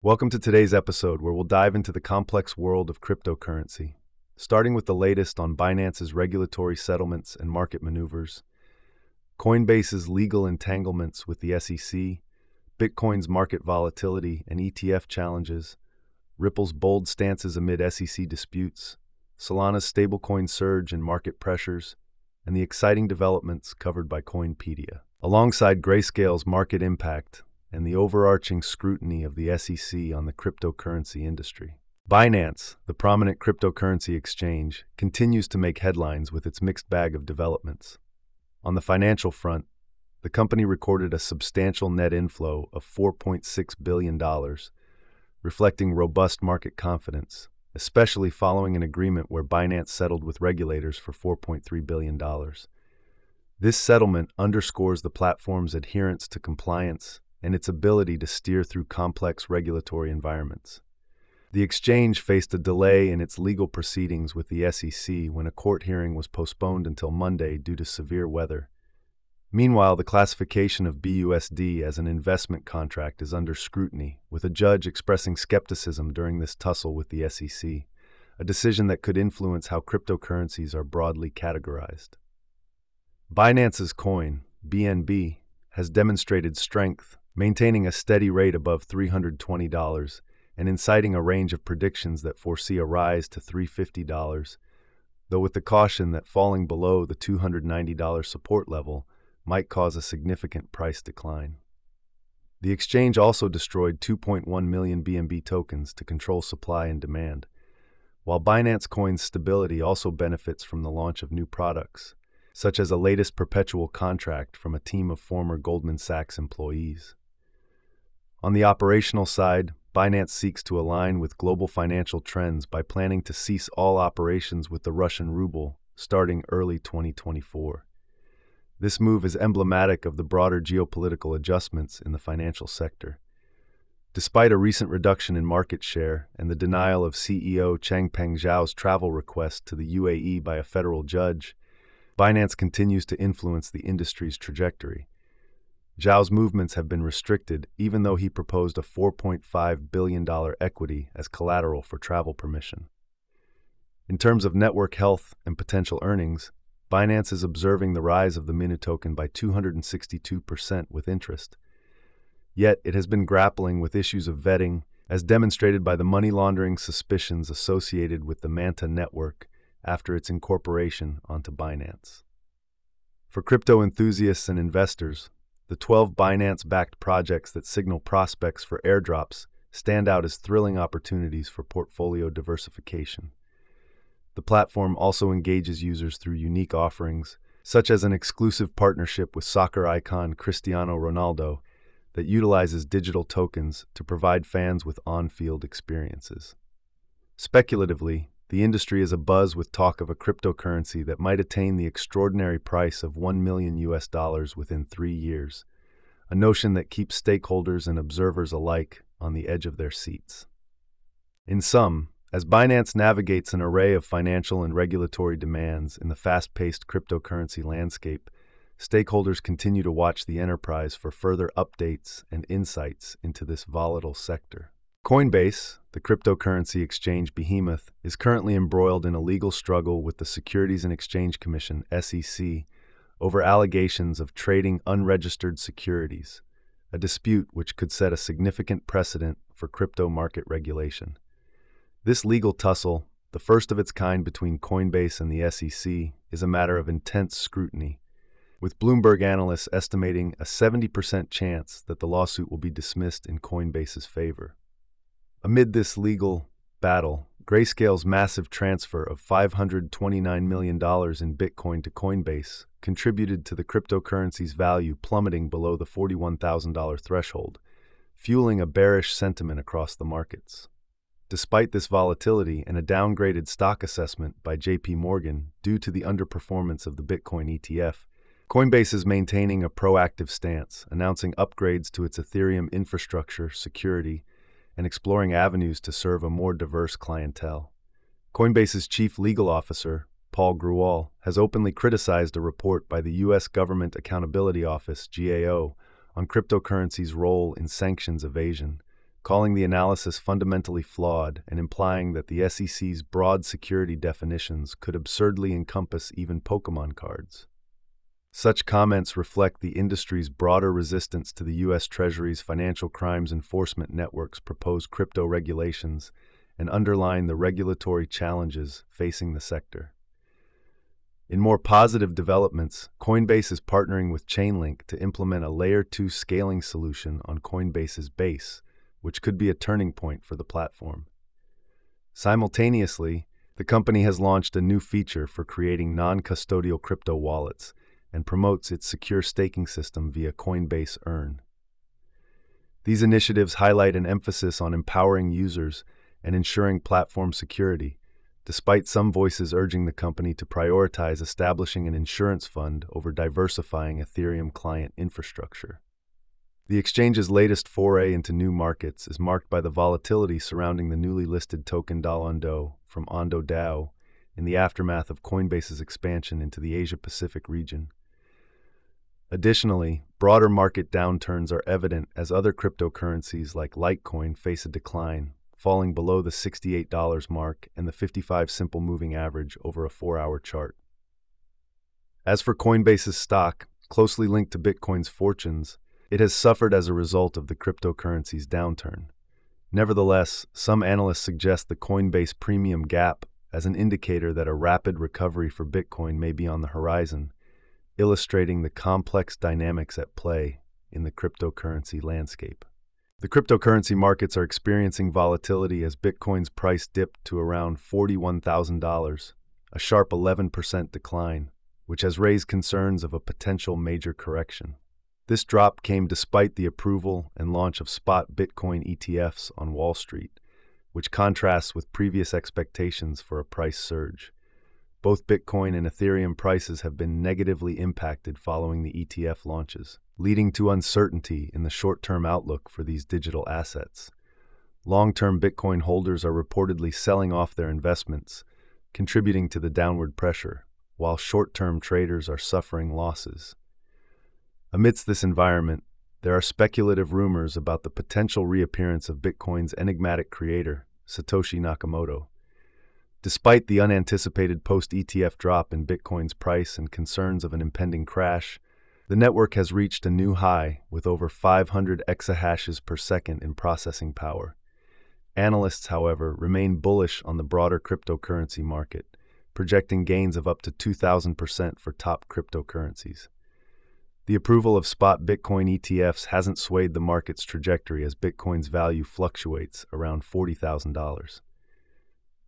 Welcome to today's episode where we'll dive into the complex world of cryptocurrency, starting with the latest on Binance's regulatory settlements and market maneuvers, Coinbase's legal entanglements with the SEC, Bitcoin's market volatility and ETF challenges, Ripple's bold stances amid SEC disputes, Solana's stablecoin surge and market pressures, and the exciting developments covered by Coinpedia. Alongside Grayscale's market impact and the overarching scrutiny of the SEC on the cryptocurrency industry. Binance, the prominent cryptocurrency exchange, continues to make headlines with its mixed bag of developments. On the financial front, the company recorded a substantial net inflow of $4.6 billion, reflecting robust market confidence, especially following an agreement where Binance settled with regulators for $4.3 billion. This settlement underscores the platform's adherence to compliance and its ability to steer through complex regulatory environments. The exchange faced a delay in its legal proceedings with the SEC when a court hearing was postponed until Monday due to severe weather. Meanwhile, the classification of BUSD as an investment contract is under scrutiny, with a judge expressing skepticism during this tussle with the SEC, a decision that could influence how cryptocurrencies are broadly categorized. Binance's coin, BNB, has demonstrated strength maintaining a steady rate above $320 and inciting a range of predictions that foresee a rise to $350, though with the caution that falling below the $290 support level might cause a significant price decline. The exchange also destroyed 2.1 million BNB tokens to control supply and demand, while Binance Coin's stability also benefits from the launch of new products, such as a latest perpetual contract from a team of former Goldman Sachs employees. On the operational side, Binance seeks to align with global financial trends by planning to cease all operations with the Russian ruble starting early 2024. This move is emblematic of the broader geopolitical adjustments in the financial sector. Despite a recent reduction in market share and the denial of CEO Changpeng Zhao's travel request to the UAE by a federal judge, Binance continues to influence the industry's trajectory. Zhao's movements have been restricted even though he proposed a $4.5 billion equity as collateral for travel permission. In terms of network health and potential earnings, Binance is observing the rise of the Minu token by 262% with interest. Yet it has been grappling with issues of vetting, as demonstrated by the money laundering suspicions associated with the Manta network after its incorporation onto Binance. For crypto enthusiasts and investors, the 12 Binance backed projects that signal prospects for airdrops stand out as thrilling opportunities for portfolio diversification. The platform also engages users through unique offerings, such as an exclusive partnership with soccer icon Cristiano Ronaldo that utilizes digital tokens to provide fans with on field experiences. Speculatively, the industry is abuzz with talk of a cryptocurrency that might attain the extraordinary price of 1 million US dollars within three years, a notion that keeps stakeholders and observers alike on the edge of their seats. In sum, as Binance navigates an array of financial and regulatory demands in the fast paced cryptocurrency landscape, stakeholders continue to watch the enterprise for further updates and insights into this volatile sector. Coinbase, the cryptocurrency exchange behemoth, is currently embroiled in a legal struggle with the Securities and Exchange Commission, SEC, over allegations of trading unregistered securities, a dispute which could set a significant precedent for crypto market regulation. This legal tussle, the first of its kind between Coinbase and the SEC, is a matter of intense scrutiny, with Bloomberg analysts estimating a 70% chance that the lawsuit will be dismissed in Coinbase's favor. Amid this legal battle, Grayscale's massive transfer of $529 million in Bitcoin to Coinbase contributed to the cryptocurrency's value plummeting below the $41,000 threshold, fueling a bearish sentiment across the markets. Despite this volatility and a downgraded stock assessment by JP Morgan due to the underperformance of the Bitcoin ETF, Coinbase is maintaining a proactive stance, announcing upgrades to its Ethereum infrastructure, security, and exploring avenues to serve a more diverse clientele. Coinbase's chief legal officer, Paul Grewal, has openly criticized a report by the U.S. Government Accountability Office, GAO, on cryptocurrency's role in sanctions evasion, calling the analysis fundamentally flawed and implying that the SEC's broad security definitions could absurdly encompass even Pokemon cards. Such comments reflect the industry's broader resistance to the U.S. Treasury's Financial Crimes Enforcement Network's proposed crypto regulations and underline the regulatory challenges facing the sector. In more positive developments, Coinbase is partnering with Chainlink to implement a Layer 2 scaling solution on Coinbase's base, which could be a turning point for the platform. Simultaneously, the company has launched a new feature for creating non custodial crypto wallets and promotes its secure staking system via Coinbase Earn. These initiatives highlight an emphasis on empowering users and ensuring platform security, despite some voices urging the company to prioritize establishing an insurance fund over diversifying Ethereum client infrastructure. The exchange's latest foray into new markets is marked by the volatility surrounding the newly listed token Dalondo from Ondo DAO in the aftermath of Coinbase's expansion into the Asia Pacific region. Additionally, broader market downturns are evident as other cryptocurrencies like Litecoin face a decline, falling below the $68 mark and the 55 simple moving average over a four hour chart. As for Coinbase's stock, closely linked to Bitcoin's fortunes, it has suffered as a result of the cryptocurrency's downturn. Nevertheless, some analysts suggest the Coinbase premium gap as an indicator that a rapid recovery for Bitcoin may be on the horizon, illustrating the complex dynamics at play in the cryptocurrency landscape. The cryptocurrency markets are experiencing volatility as Bitcoin's price dipped to around $41,000, a sharp 11% decline, which has raised concerns of a potential major correction. This drop came despite the approval and launch of spot Bitcoin ETFs on Wall Street, which contrasts with previous expectations for a price surge. Both Bitcoin and Ethereum prices have been negatively impacted following the ETF launches leading to uncertainty in the short term outlook for these digital assets. Long term Bitcoin holders are reportedly selling off their investments, contributing to the downward pressure, while short term traders are suffering losses. Amidst this environment, there are speculative rumors about the potential reappearance of Bitcoin's enigmatic creator, Satoshi Nakamoto. Despite the unanticipated post ETF drop in Bitcoin's price and concerns of an impending crash, the network has reached a new high with over 500 exahashes per second in processing power. Analysts, however, remain bullish on the broader cryptocurrency market, projecting gains of up to 2,000% for top cryptocurrencies. The approval of spot Bitcoin ETFs hasn't swayed the market's trajectory as Bitcoin's value fluctuates around $40,000.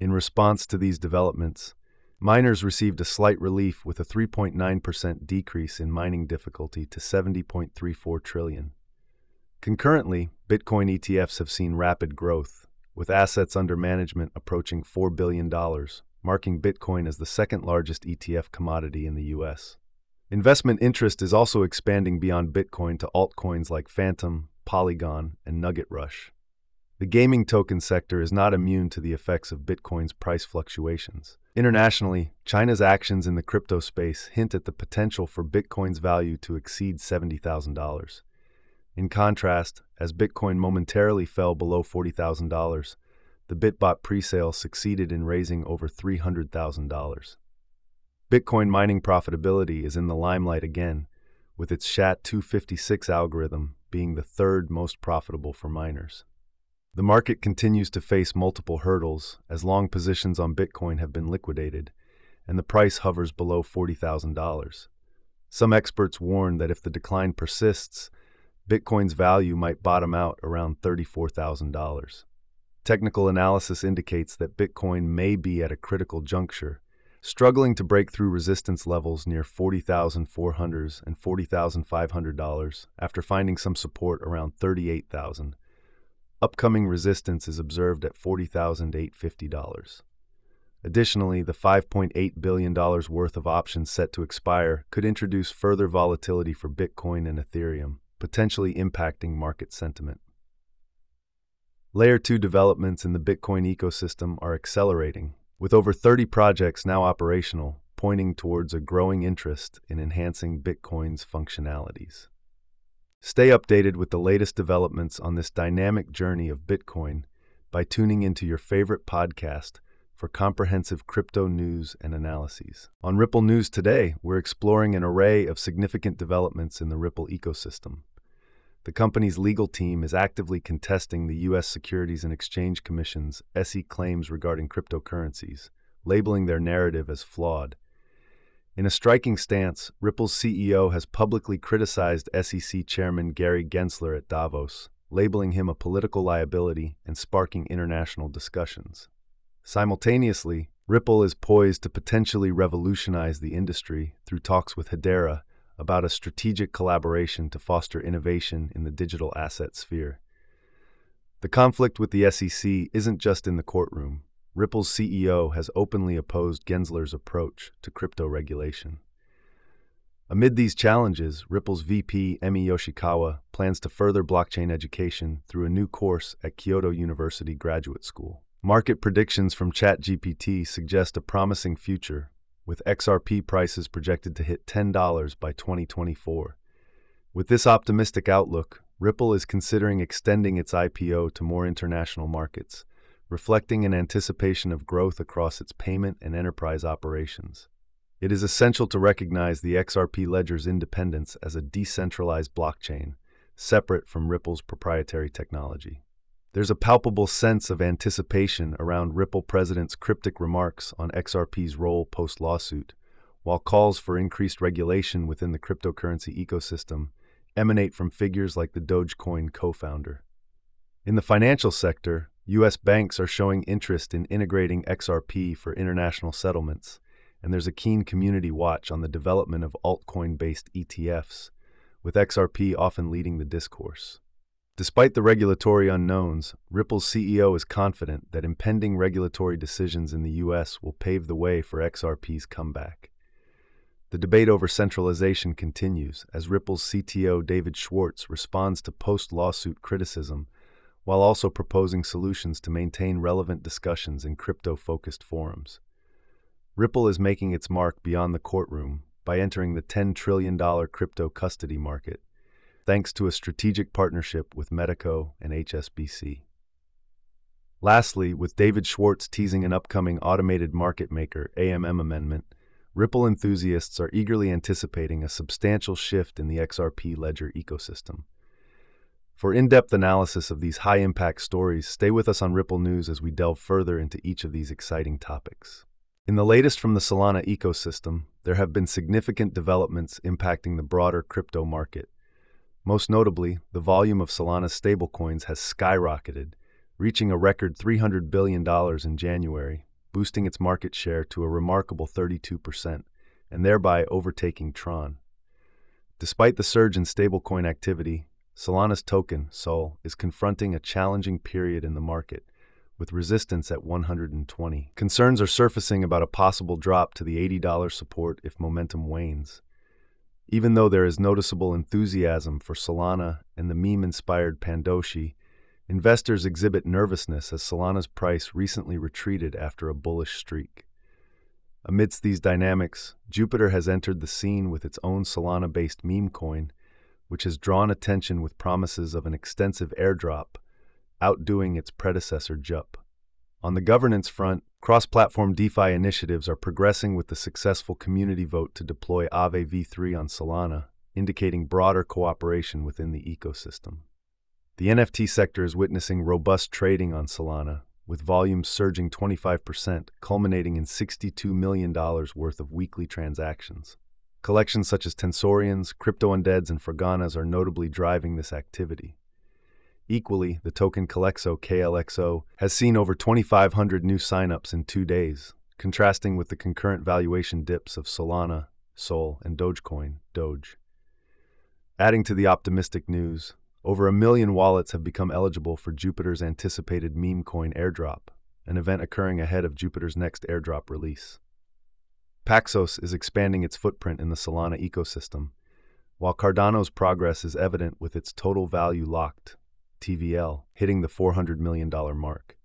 In response to these developments, Miners received a slight relief with a 3.9% decrease in mining difficulty to 70.34 trillion. Concurrently, Bitcoin ETFs have seen rapid growth, with assets under management approaching $4 billion, marking Bitcoin as the second largest ETF commodity in the US. Investment interest is also expanding beyond Bitcoin to altcoins like Fantom, Polygon, and Nugget Rush. The gaming token sector is not immune to the effects of Bitcoin's price fluctuations. Internationally, China's actions in the crypto space hint at the potential for Bitcoin's value to exceed $70,000. In contrast, as Bitcoin momentarily fell below $40,000, the Bitbot presale succeeded in raising over $300,000. Bitcoin mining profitability is in the limelight again, with its SHA-256 algorithm being the third most profitable for miners. The market continues to face multiple hurdles as long positions on Bitcoin have been liquidated and the price hovers below $40,000. Some experts warn that if the decline persists, Bitcoin's value might bottom out around $34,000. Technical analysis indicates that Bitcoin may be at a critical juncture, struggling to break through resistance levels near $40,400 and $40,500 after finding some support around $38,000 Upcoming resistance is observed at $40,850. Additionally, the $5.8 billion worth of options set to expire could introduce further volatility for Bitcoin and Ethereum, potentially impacting market sentiment. Layer 2 developments in the Bitcoin ecosystem are accelerating, with over 30 projects now operational, pointing towards a growing interest in enhancing Bitcoin's functionalities. Stay updated with the latest developments on this dynamic journey of Bitcoin by tuning into your favorite podcast for comprehensive crypto news and analyses. On Ripple News today, we're exploring an array of significant developments in the Ripple ecosystem. The company's legal team is actively contesting the U.S. Securities and Exchange Commission's SE claims regarding cryptocurrencies, labeling their narrative as flawed in a striking stance, Ripple's CEO has publicly criticized SEC Chairman Gary Gensler at Davos, labeling him a political liability and sparking international discussions. Simultaneously, Ripple is poised to potentially revolutionize the industry through talks with Hedera about a strategic collaboration to foster innovation in the digital asset sphere. The conflict with the SEC isn't just in the courtroom. Ripple's CEO has openly opposed Gensler's approach to crypto regulation. Amid these challenges, Ripple's VP Emi Yoshikawa plans to further blockchain education through a new course at Kyoto University Graduate School. Market predictions from ChatGPT suggest a promising future, with XRP prices projected to hit $10 by 2024. With this optimistic outlook, Ripple is considering extending its IPO to more international markets reflecting an anticipation of growth across its payment and enterprise operations. It is essential to recognize the XRP ledger's independence as a decentralized blockchain, separate from Ripple's proprietary technology. There's a palpable sense of anticipation around Ripple president's cryptic remarks on XRP's role post lawsuit, while calls for increased regulation within the cryptocurrency ecosystem emanate from figures like the Dogecoin co founder. In the financial sector, U.S. banks are showing interest in integrating XRP for international settlements, and there's a keen community watch on the development of altcoin based ETFs, with XRP often leading the discourse. Despite the regulatory unknowns, Ripple's CEO is confident that impending regulatory decisions in the U.S. will pave the way for XRP's comeback. The debate over centralization continues as Ripple's CTO David Schwartz responds to post lawsuit criticism while also proposing solutions to maintain relevant discussions in crypto focused forums. Ripple is making its mark beyond the courtroom by entering the $10 trillion crypto custody market, thanks to a strategic partnership with Metaco and HSBC. Lastly, with David Schwartz teasing an upcoming automated market maker AMM amendment, Ripple enthusiasts are eagerly anticipating a substantial shift in the XRP ledger ecosystem. For in depth analysis of these high impact stories, stay with us on Ripple News as we delve further into each of these exciting topics. In the latest from the Solana ecosystem, there have been significant developments impacting the broader crypto market. Most notably, the volume of Solana's stablecoins has skyrocketed, reaching a record $300 billion in January, boosting its market share to a remarkable 32%, and thereby overtaking Tron. Despite the surge in stablecoin activity, Solana's token, SOL, is confronting a challenging period in the market, with resistance at 120. Concerns are surfacing about a possible drop to the $80 support if momentum wanes. Even though there is noticeable enthusiasm for Solana and the meme inspired Pandoshi, investors exhibit nervousness as Solana's price recently retreated after a bullish streak. Amidst these dynamics, Jupiter has entered the scene with its own Solana based meme coin which has drawn attention with promises of an extensive airdrop, outdoing its predecessor JUP. On the governance front, cross platform DeFi initiatives are progressing with the successful community vote to deploy Aave v3 on Solana, indicating broader cooperation within the ecosystem. The NFT sector is witnessing robust trading on Solana, with volumes surging 25%, culminating in $62 million worth of weekly transactions. Collections such as Tensorians, Crypto Undeads, and Froganas are notably driving this activity. Equally, the token Calexo KLXO has seen over 2,500 new signups in two days, contrasting with the concurrent valuation dips of Solana, Sol, and Dogecoin, Doge. Adding to the optimistic news, over a million wallets have become eligible for Jupiter's anticipated meme coin airdrop, an event occurring ahead of Jupiter's next airdrop release. Paxos is expanding its footprint in the Solana ecosystem, while Cardano's progress is evident with its total value locked, TVL, hitting the $400 million mark.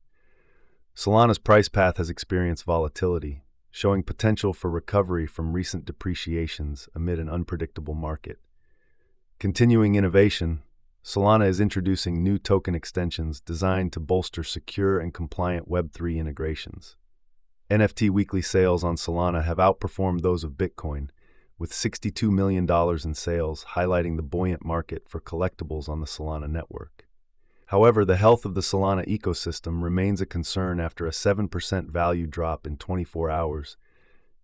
Solana's price path has experienced volatility, showing potential for recovery from recent depreciations amid an unpredictable market. Continuing innovation, Solana is introducing new token extensions designed to bolster secure and compliant Web3 integrations. NFT weekly sales on Solana have outperformed those of Bitcoin, with $62 million in sales highlighting the buoyant market for collectibles on the Solana network. However, the health of the Solana ecosystem remains a concern after a 7% value drop in 24 hours,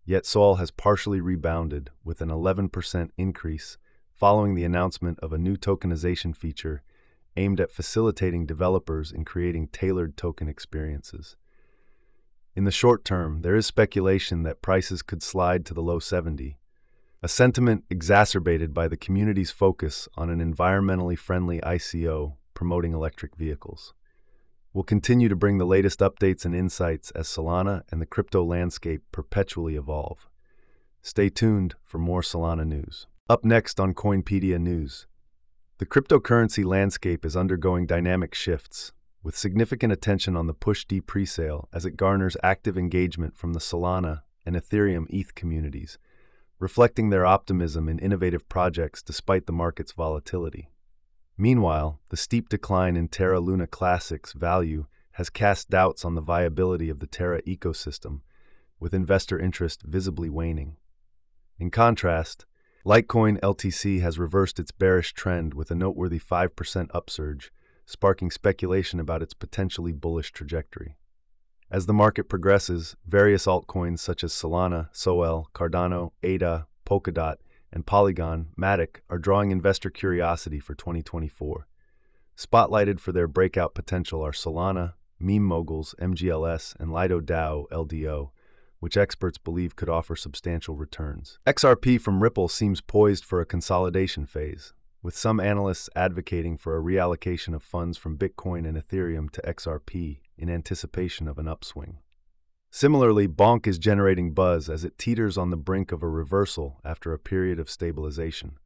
yet Sol has partially rebounded with an 11% increase following the announcement of a new tokenization feature aimed at facilitating developers in creating tailored token experiences. In the short term, there is speculation that prices could slide to the low 70, a sentiment exacerbated by the community's focus on an environmentally friendly ICO promoting electric vehicles. We'll continue to bring the latest updates and insights as Solana and the crypto landscape perpetually evolve. Stay tuned for more Solana news. Up next on Coinpedia News. The cryptocurrency landscape is undergoing dynamic shifts, with significant attention on the PushD presale as it garners active engagement from the Solana and Ethereum ETH communities, reflecting their optimism in innovative projects despite the market's volatility. Meanwhile, the steep decline in Terra Luna Classic's value has cast doubts on the viability of the Terra ecosystem, with investor interest visibly waning. In contrast, Litecoin LTC has reversed its bearish trend with a noteworthy 5% upsurge, sparking speculation about its potentially bullish trajectory. As the market progresses, various altcoins such as Solana, Sol, Cardano, ADA, Polkadot, and Polygon, Matic are drawing investor curiosity for 2024. Spotlighted for their breakout potential are Solana, Meme Moguls, MGLS, and Lido DAO, LDO, which experts believe could offer substantial returns. XRP from Ripple seems poised for a consolidation phase, with some analysts advocating for a reallocation of funds from Bitcoin and Ethereum to XRP in anticipation of an upswing. Similarly, Bonk is generating buzz as it teeters on the brink of a reversal after a period of stabilization.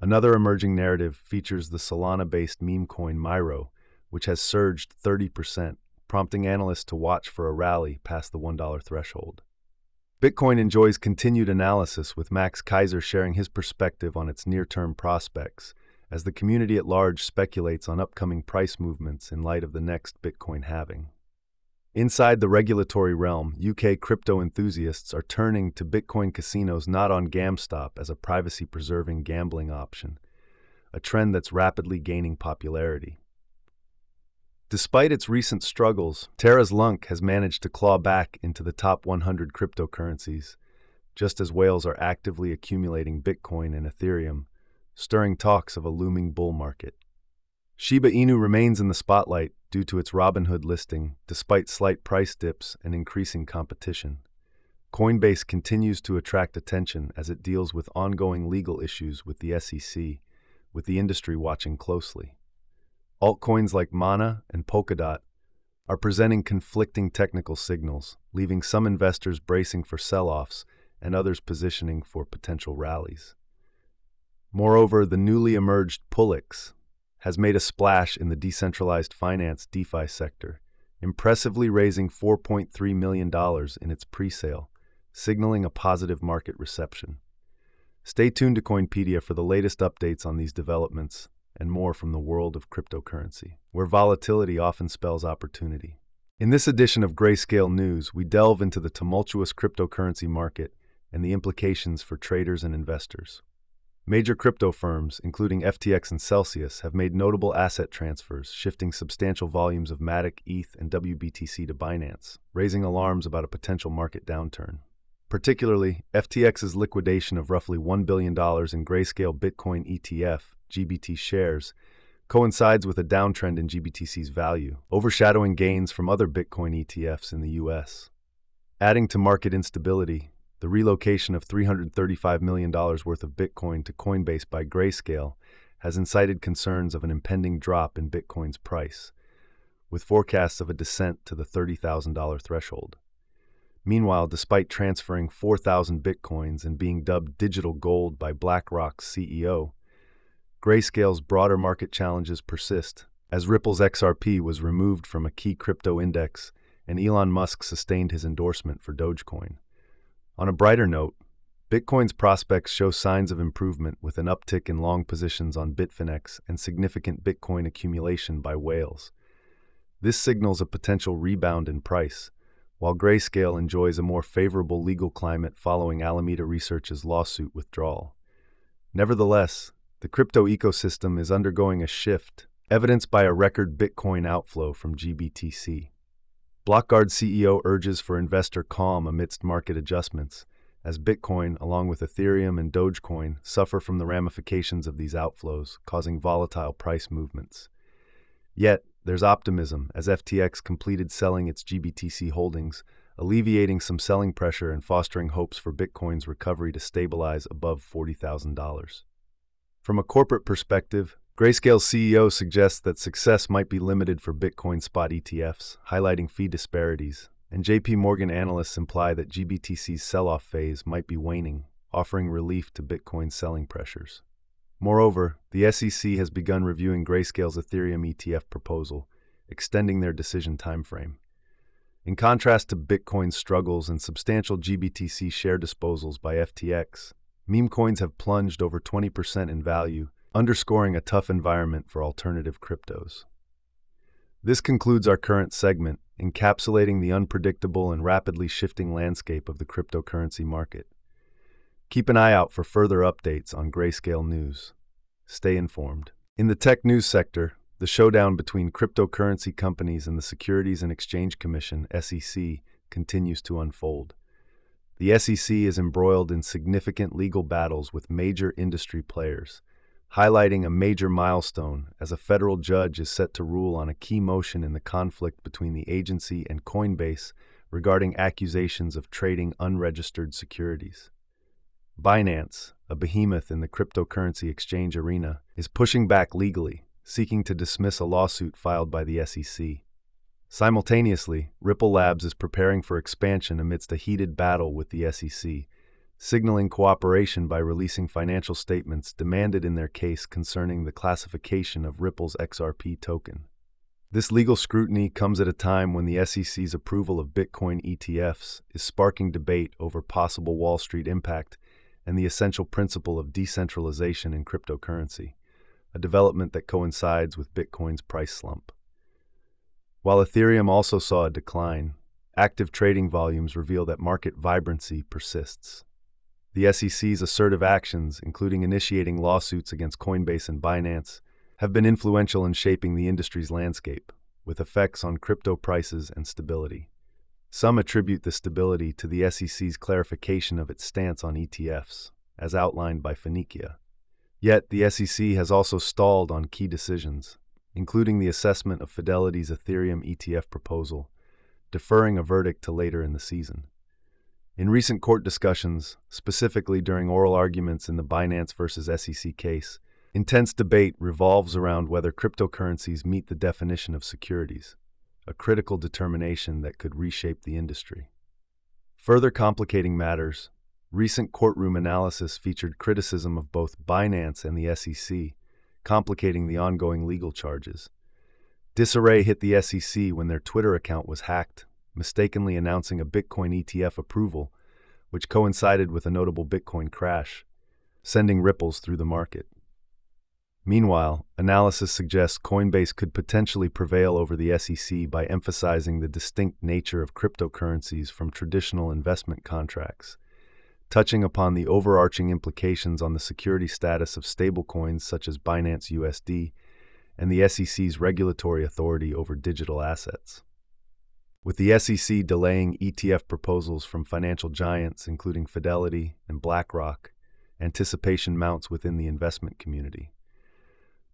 Another emerging narrative features the Solana based meme coin Myro, which has surged 30% prompting analysts to watch for a rally past the $1 threshold. Bitcoin enjoys continued analysis with Max Keiser sharing his perspective on its near-term prospects as the community at large speculates on upcoming price movements in light of the next Bitcoin halving. Inside the regulatory realm, UK crypto enthusiasts are turning to Bitcoin casinos not on GamStop as a privacy-preserving gambling option, a trend that's rapidly gaining popularity. Despite its recent struggles, Terra's Lunk has managed to claw back into the top 100 cryptocurrencies, just as whales are actively accumulating Bitcoin and Ethereum, stirring talks of a looming bull market. Shiba Inu remains in the spotlight due to its Robinhood listing, despite slight price dips and increasing competition. Coinbase continues to attract attention as it deals with ongoing legal issues with the SEC, with the industry watching closely. Altcoins like Mana and Polkadot are presenting conflicting technical signals, leaving some investors bracing for sell offs and others positioning for potential rallies. Moreover, the newly emerged Pullix has made a splash in the decentralized finance DeFi sector, impressively raising $4.3 million in its pre sale, signaling a positive market reception. Stay tuned to Coinpedia for the latest updates on these developments and more from the world of cryptocurrency, where volatility often spells opportunity. In this edition of Grayscale News, we delve into the tumultuous cryptocurrency market and the implications for traders and investors. Major crypto firms, including FTX and Celsius, have made notable asset transfers, shifting substantial volumes of Matic, ETH, and WBTC to Binance, raising alarms about a potential market downturn. Particularly, FTX's liquidation of roughly $1 billion in Grayscale Bitcoin ETF GBT shares, coincides with a downtrend in GBTC's value, overshadowing gains from other Bitcoin ETFs in the US. Adding to market instability, the relocation of $335 million worth of Bitcoin to Coinbase by Grayscale has incited concerns of an impending drop in Bitcoin's price, with forecasts of a descent to the $30,000 threshold. Meanwhile, despite transferring 4,000 Bitcoins and being dubbed digital gold by BlackRock's CEO, Grayscale's broader market challenges persist, as Ripple's XRP was removed from a key crypto index and Elon Musk sustained his endorsement for Dogecoin. On a brighter note, Bitcoin's prospects show signs of improvement with an uptick in long positions on Bitfinex and significant Bitcoin accumulation by whales. This signals a potential rebound in price, while Grayscale enjoys a more favorable legal climate following Alameda Research's lawsuit withdrawal. Nevertheless, the crypto ecosystem is undergoing a shift, evidenced by a record Bitcoin outflow from GBTC. Blockguard CEO urges for investor calm amidst market adjustments, as Bitcoin, along with Ethereum and Dogecoin, suffer from the ramifications of these outflows, causing volatile price movements. Yet, there's optimism as FTX completed selling its GBTC holdings, alleviating some selling pressure and fostering hopes for Bitcoin's recovery to stabilize above $40,000. From a corporate perspective, Grayscale's CEO suggests that success might be limited for Bitcoin spot ETFs, highlighting fee disparities, and JP Morgan analysts imply that GBTC's sell-off phase might be waning, offering relief to Bitcoin selling pressures. Moreover, the SEC has begun reviewing Grayscale's Ethereum ETF proposal, extending their decision timeframe. In contrast to Bitcoin's struggles and substantial GBTC share disposals by FTX, meme coins have plunged over 20% in value, underscoring a tough environment for alternative cryptos. This concludes our current segment, encapsulating the unpredictable and rapidly shifting landscape of the cryptocurrency market. Keep an eye out for further updates on Grayscale News. Stay informed. In the tech news sector, the showdown between cryptocurrency companies and the Securities and Exchange Commission, SEC, continues to unfold. The SEC is embroiled in significant legal battles with major industry players, highlighting a major milestone as a federal judge is set to rule on a key motion in the conflict between the agency and Coinbase regarding accusations of trading unregistered securities. Binance, a behemoth in the cryptocurrency exchange arena, is pushing back legally, seeking to dismiss a lawsuit filed by the SEC. Simultaneously, Ripple Labs is preparing for expansion amidst a heated battle with the SEC, signaling cooperation by releasing financial statements demanded in their case concerning the classification of Ripple's XRP token. This legal scrutiny comes at a time when the SEC's approval of Bitcoin ETFs is sparking debate over possible Wall Street impact and the essential principle of decentralization in cryptocurrency, a development that coincides with Bitcoin's price slump. While Ethereum also saw a decline, active trading volumes reveal that market vibrancy persists. The SEC's assertive actions, including initiating lawsuits against Coinbase and Binance, have been influential in shaping the industry's landscape, with effects on crypto prices and stability. Some attribute the stability to the SEC's clarification of its stance on ETFs, as outlined by Phoenicia. Yet, the SEC has also stalled on key decisions, including the assessment of Fidelity's Ethereum ETF proposal, deferring a verdict to later in the season. In recent court discussions, specifically during oral arguments in the Binance versus SEC case, intense debate revolves around whether cryptocurrencies meet the definition of securities a critical determination that could reshape the industry. Further complicating matters, recent courtroom analysis featured criticism of both Binance and the SEC, complicating the ongoing legal charges. Disarray hit the SEC when their Twitter account was hacked, mistakenly announcing a Bitcoin ETF approval, which coincided with a notable Bitcoin crash, sending ripples through the market. Meanwhile, analysis suggests Coinbase could potentially prevail over the SEC by emphasizing the distinct nature of cryptocurrencies from traditional investment contracts, touching upon the overarching implications on the security status of stablecoins such as Binance USD and the SEC's regulatory authority over digital assets. With the SEC delaying ETF proposals from financial giants including Fidelity and BlackRock, anticipation mounts within the investment community.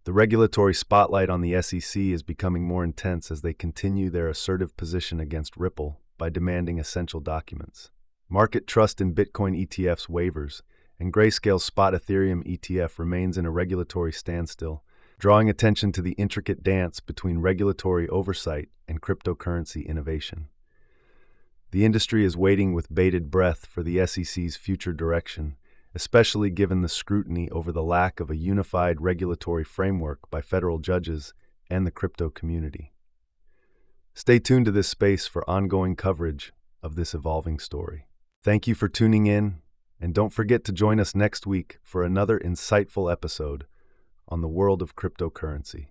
The regulatory spotlight on the SEC is becoming more intense as they continue their assertive position against Ripple by demanding essential documents. Market trust in Bitcoin ETFs wavers, and Grayscale's spot Ethereum ETF remains in a regulatory standstill, drawing attention to the intricate dance between regulatory oversight and cryptocurrency innovation. The industry is waiting with bated breath for the SEC's future direction especially given the scrutiny over the lack of a unified regulatory framework by federal judges and the crypto community. Stay tuned to this space for ongoing coverage of this evolving story. Thank you for tuning in, And don't forget to join us next week for another insightful episode on the world of cryptocurrency.